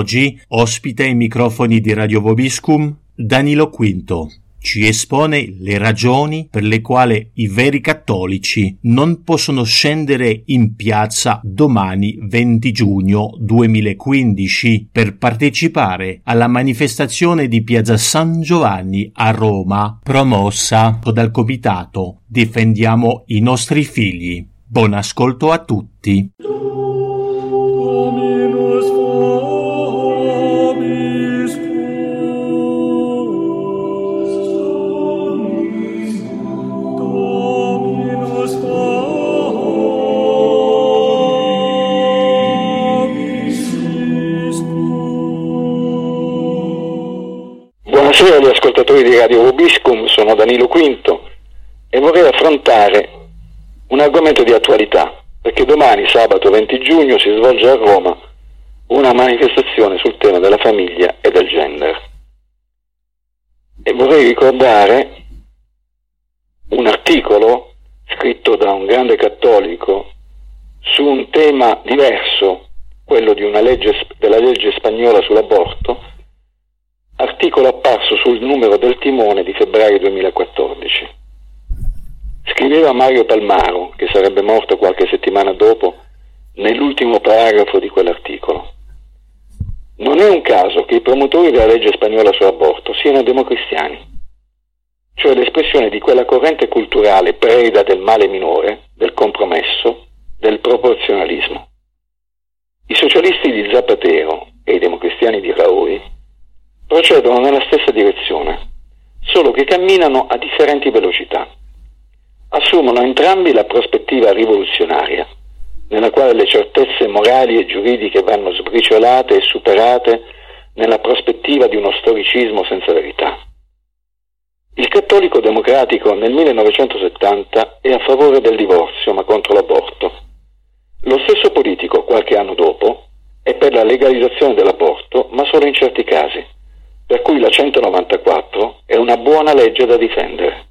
Oggi ospita ai microfoni di Radio Vobiscum Danilo Quinto. Ci espone le ragioni per le quali i veri cattolici non possono scendere in piazza domani 20 giugno 2015 per partecipare alla manifestazione di Piazza San Giovanni a Roma promossa dal comitato Difendiamo i nostri figli. Buon ascolto a tutti. Buonasera agli ascoltatori di Radio Rubiscum, sono Danilo Quinto e vorrei affrontare un argomento di attualità, perché domani, sabato 20 giugno, si svolge a Roma una manifestazione sul tema della famiglia e del gender. E vorrei ricordare un articolo scritto da un grande cattolico su un tema diverso, quello legge, della legge spagnola sull'aborto, articolo apparso sul numero del Timone di febbraio 2014. Scriveva Mario Palmaro, che sarebbe morto qualche settimana dopo, nell'ultimo paragrafo di quell'articolo. Non è un caso che i promotori della legge spagnola sull'aborto siano democristiani, cioè l'espressione di quella corrente culturale preda del male minore, del compromesso, del proporzionalismo. I socialisti di Zapatero e i democristiani di Raoi procedono nella stessa direzione, solo che camminano a differenti velocità. Assumono entrambi la prospettiva rivoluzionaria, nella quale le certezze morali e giuridiche vanno sbriciolate e superate nella prospettiva di uno storicismo senza verità. Il cattolico democratico nel 1970 è a favore del divorzio ma contro l'aborto. Lo stesso politico qualche anno dopo è per la legalizzazione dell'aborto ma solo in certi casi, per cui la 194 è una buona legge da difendere.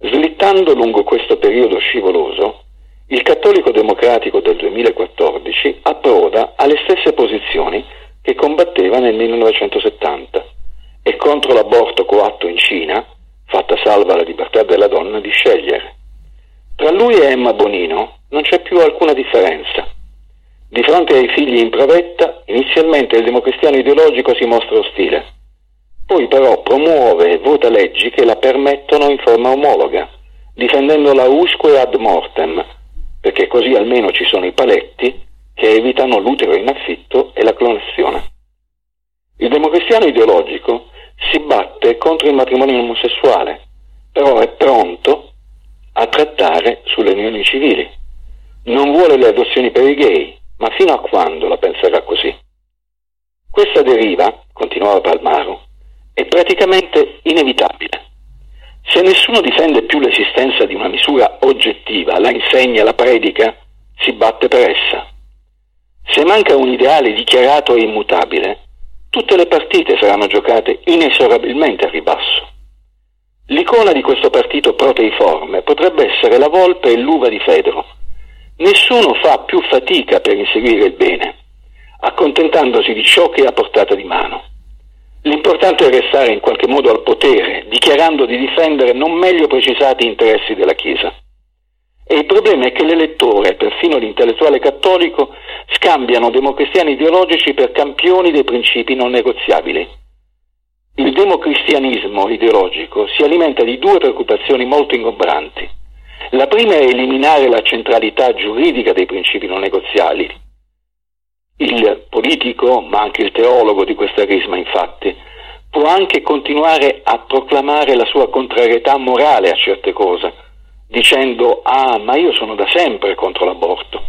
Slittando lungo questo periodo scivoloso, il cattolico democratico del 2014 approda alle stesse posizioni che combatteva nel 1970 e contro l'aborto coatto in Cina, fatta salva la libertà della donna di scegliere. Tra lui e Emma Bonino non c'è più alcuna differenza. Di fronte ai figli in provetta, inizialmente il democristiano ideologico si mostra ostile, poi però promuove e vota leggi che la permettono in forma omologa, difendendola usque ad mortem, perché così almeno ci sono i paletti che evitano l'utero in affitto e la clonazione. Il democristiano ideologico si batte contro il matrimonio omosessuale, però è pronto a trattare sulle unioni civili. Non vuole le adozioni per i gay, ma fino a quando la penserà così? Questa deriva, continuava Palmaro, è praticamente inevitabile. Se nessuno difende più l'esistenza di una misura oggettiva, la insegna, la predica, si batte per essa. Se manca un ideale dichiarato e immutabile, tutte le partite saranno giocate inesorabilmente a ribasso. L'icona di questo partito proteiforme potrebbe essere la volpe e l'uva di Fedro. Nessuno fa più fatica per inseguire il bene, accontentandosi di ciò che è a portata di mano. L'importante è restare in qualche modo al potere, dichiarando di difendere non meglio precisati interessi della Chiesa. E il problema è che l'elettore, perfino l'intellettuale cattolico, scambiano democristiani ideologici per campioni dei principi non negoziabili. Il democristianismo ideologico si alimenta di due preoccupazioni molto ingombranti. La prima è eliminare la centralità giuridica dei principi non negoziali, il politico, ma anche il teologo di questa risma, infatti, può anche continuare a proclamare la sua contrarietà morale a certe cose, dicendo ah, ma io sono da sempre contro l'aborto,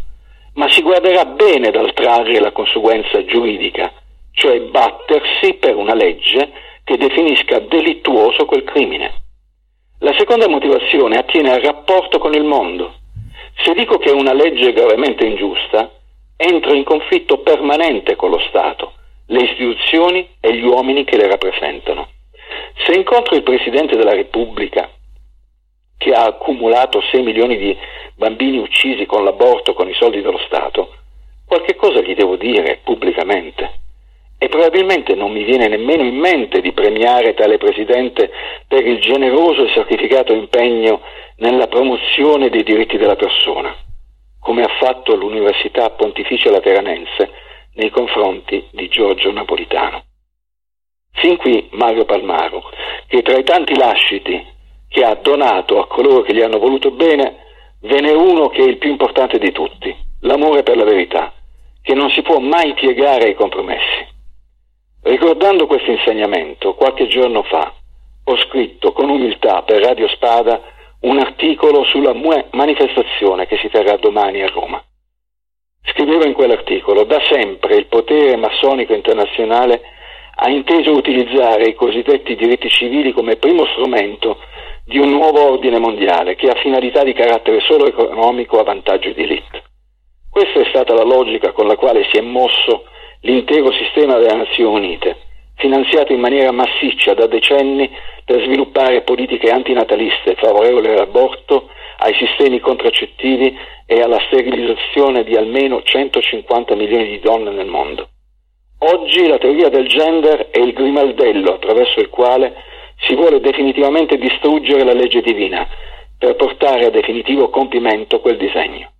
ma si guarderà bene dal trarre la conseguenza giuridica cioè battersi per una legge che definisca delittuoso quel crimine. La seconda motivazione attiene al rapporto con il mondo. Se dico che una legge è gravemente ingiusta, entro in conflitto permanente con lo Stato, le istituzioni e gli uomini che le rappresentano. Se incontro il Presidente della Repubblica, che ha accumulato 6 milioni di bambini uccisi con l'aborto con i soldi dello Stato, qualche cosa gli devo dire pubblicamente. E probabilmente non mi viene nemmeno in mente di premiare tale Presidente per il generoso e sacrificato impegno nella promozione dei diritti della persona, come ha fatto l'Università Pontificia Lateranense nei confronti di Giorgio Napolitano. Fin qui Mario Palmaro, che tra i tanti lasciti che ha donato a coloro che gli hanno voluto bene, ve n'è uno che è il più importante di tutti, l'amore per la verità, che non si può mai piegare ai compromessi. Ricordando questo insegnamento, qualche giorno fa ho scritto con umiltà per Radio Spada un articolo sulla manifestazione che si terrà domani a Roma. Scrivevo in quell'articolo, da sempre il potere massonico internazionale ha inteso utilizzare i cosiddetti diritti civili come primo strumento di un nuovo ordine mondiale che ha finalità di carattere solo economico a vantaggio di elite. Questa è stata la logica con la quale si è mosso l'intero sistema delle Nazioni Unite, finanziato in maniera massiccia da decenni per sviluppare politiche antinataliste favorevoli all'aborto, ai sistemi contraccettivi e alla sterilizzazione di almeno 150 milioni di donne nel mondo. Oggi la teoria del gender è il grimaldello attraverso il quale si vuole definitivamente distruggere la legge divina per portare a definitivo compimento quel disegno.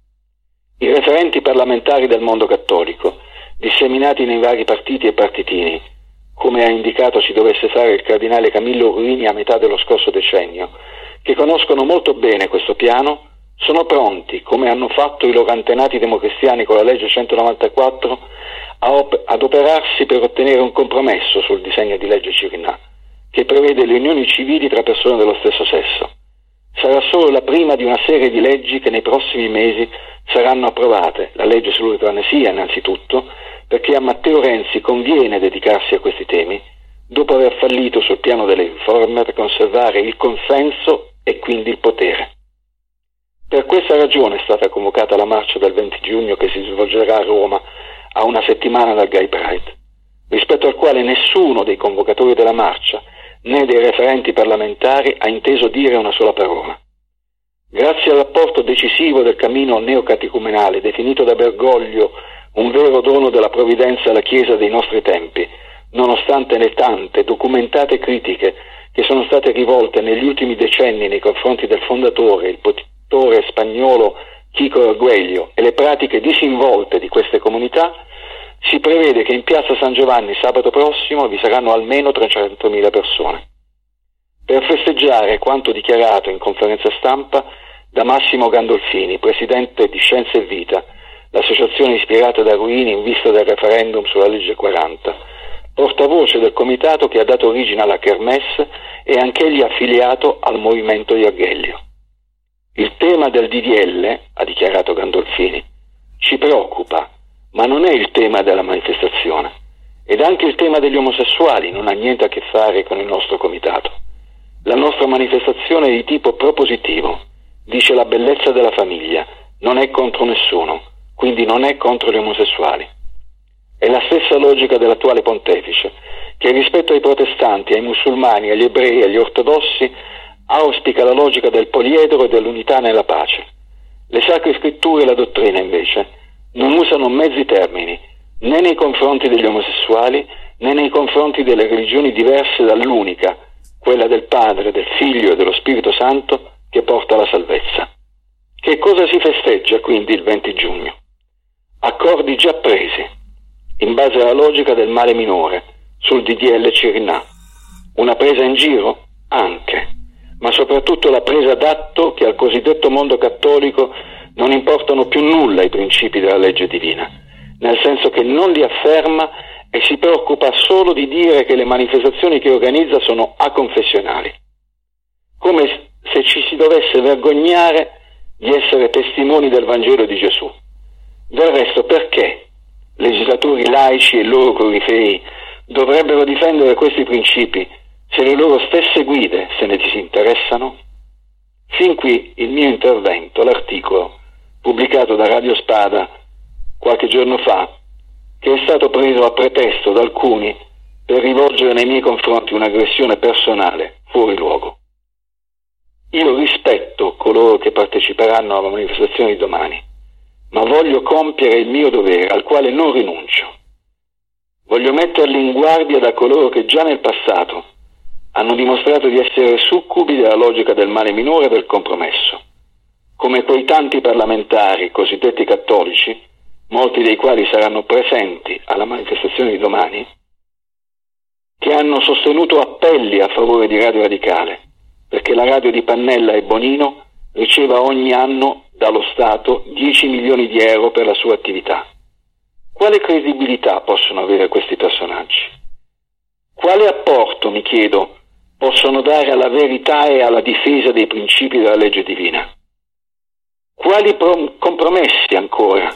I referenti parlamentari del mondo cattolico disseminati nei vari partiti e partitini, come ha indicato si dovesse fare il cardinale Camillo Ruini a metà dello scorso decennio, che conoscono molto bene questo piano, sono pronti, come hanno fatto i loro antenati democristiani con la legge 194, op- ad operarsi per ottenere un compromesso sul disegno di legge Cirinà, che prevede le unioni civili tra persone dello stesso sesso. Sarà solo la prima di una serie di leggi che nei prossimi mesi saranno approvate, la legge sull'eutanasia innanzitutto, perché a Matteo Renzi conviene dedicarsi a questi temi, dopo aver fallito sul piano delle riforme per conservare il consenso e quindi il potere. Per questa ragione è stata convocata la marcia del 20 giugno che si svolgerà a Roma a una settimana dal Gay Pride, rispetto al quale nessuno dei convocatori della marcia né dei referenti parlamentari ha inteso dire una sola parola. Grazie all'apporto decisivo del cammino neocatecumenale definito da Bergoglio un vero dono della provvidenza alla Chiesa dei nostri tempi, nonostante le tante documentate critiche che sono state rivolte negli ultimi decenni nei confronti del fondatore, il potitore spagnolo Chico Arguello e le pratiche disinvolte di queste comunità, si prevede che in piazza San Giovanni sabato prossimo vi saranno almeno 300.000 persone. Per festeggiare quanto dichiarato in conferenza stampa da Massimo Gandolfini, presidente di Scienze e Vita, l'associazione ispirata da Ruini in vista del referendum sulla legge 40, portavoce del comitato che ha dato origine alla Kermesse e anch'egli affiliato al movimento di Arghelio. Il tema del DDL, ha dichiarato Gandolfini, ci preoccupa, ma non è il tema della manifestazione. Ed anche il tema degli omosessuali non ha niente a che fare con il nostro comitato. La nostra manifestazione è di tipo propositivo, dice la bellezza della famiglia, non è contro nessuno quindi non è contro gli omosessuali. È la stessa logica dell'attuale pontefice, che rispetto ai protestanti, ai musulmani, agli ebrei agli ortodossi auspica la logica del poliedro e dell'unità nella pace. Le sacre scritture e la dottrina, invece, non usano mezzi termini, né nei confronti degli omosessuali, né nei confronti delle religioni diverse dall'unica, quella del Padre, del Figlio e dello Spirito Santo, che porta alla salvezza. Che cosa si festeggia quindi il 20 giugno? Accordi già presi, in base alla logica del male minore, sul DDL Cirinà. Una presa in giro? Anche, ma soprattutto la presa d'atto che al cosiddetto mondo cattolico non importano più nulla i principi della legge divina, nel senso che non li afferma e si preoccupa solo di dire che le manifestazioni che organizza sono aconfessionali, come se ci si dovesse vergognare di essere testimoni del Vangelo di Gesù. Del resto perché? legislatori laici e loro corifei dovrebbero difendere questi principi se le loro stesse guide se ne disinteressano? Fin qui il mio intervento, l'articolo pubblicato da Radio Spada qualche giorno fa, che è stato preso a pretesto da alcuni per rivolgere nei miei confronti un'aggressione personale fuori luogo. Io rispetto coloro che parteciperanno alla manifestazione di domani, ma voglio compiere il mio dovere al quale non rinuncio. Voglio metterli in guardia da coloro che già nel passato hanno dimostrato di essere succubi della logica del male minore e del compromesso, come quei tanti parlamentari cosiddetti cattolici, molti dei quali saranno presenti alla manifestazione di domani, che hanno sostenuto appelli a favore di Radio Radicale perché la radio di Pannella e Bonino riceva ogni anno dallo Stato 10 milioni di euro per la sua attività. Quale credibilità possono avere questi personaggi? Quale apporto, mi chiedo, possono dare alla verità e alla difesa dei principi della legge divina? Quali prom- compromessi ancora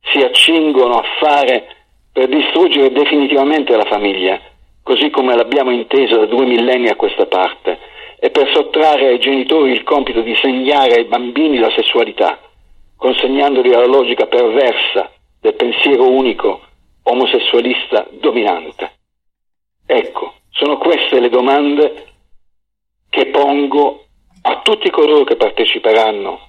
si accingono a fare per distruggere definitivamente la famiglia, così come l'abbiamo intesa da due millenni a questa parte, e per sottrarre ai genitori il compito di segnare ai bambini la sessualità, consegnandoli alla logica perversa del pensiero unico omosessualista dominante. Ecco, sono queste le domande che pongo a tutti coloro che parteciperanno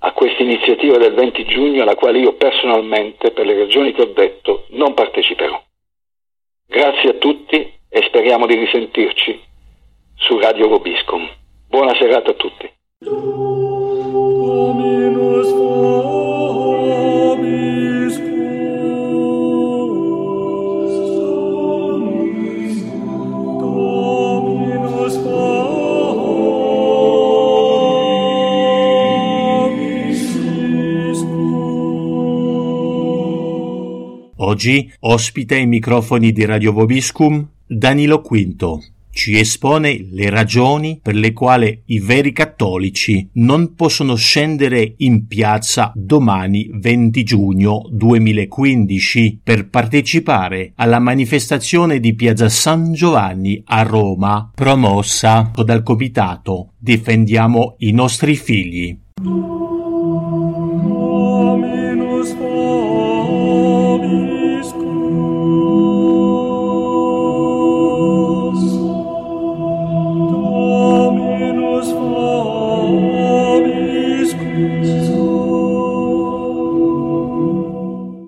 a questa iniziativa del 20 giugno alla quale io personalmente, per le ragioni che ho detto, non parteciperò. Grazie a tutti e speriamo di risentirci su Radio Vobiscum. Buona serata a tutti. Oggi ospita ai microfoni di Radio Vobiscum Danilo Quinto. Ci espone le ragioni per le quali i veri cattolici non possono scendere in piazza domani 20 giugno 2015 per partecipare alla manifestazione di Piazza San Giovanni a Roma promossa dal comitato Difendiamo i nostri figli.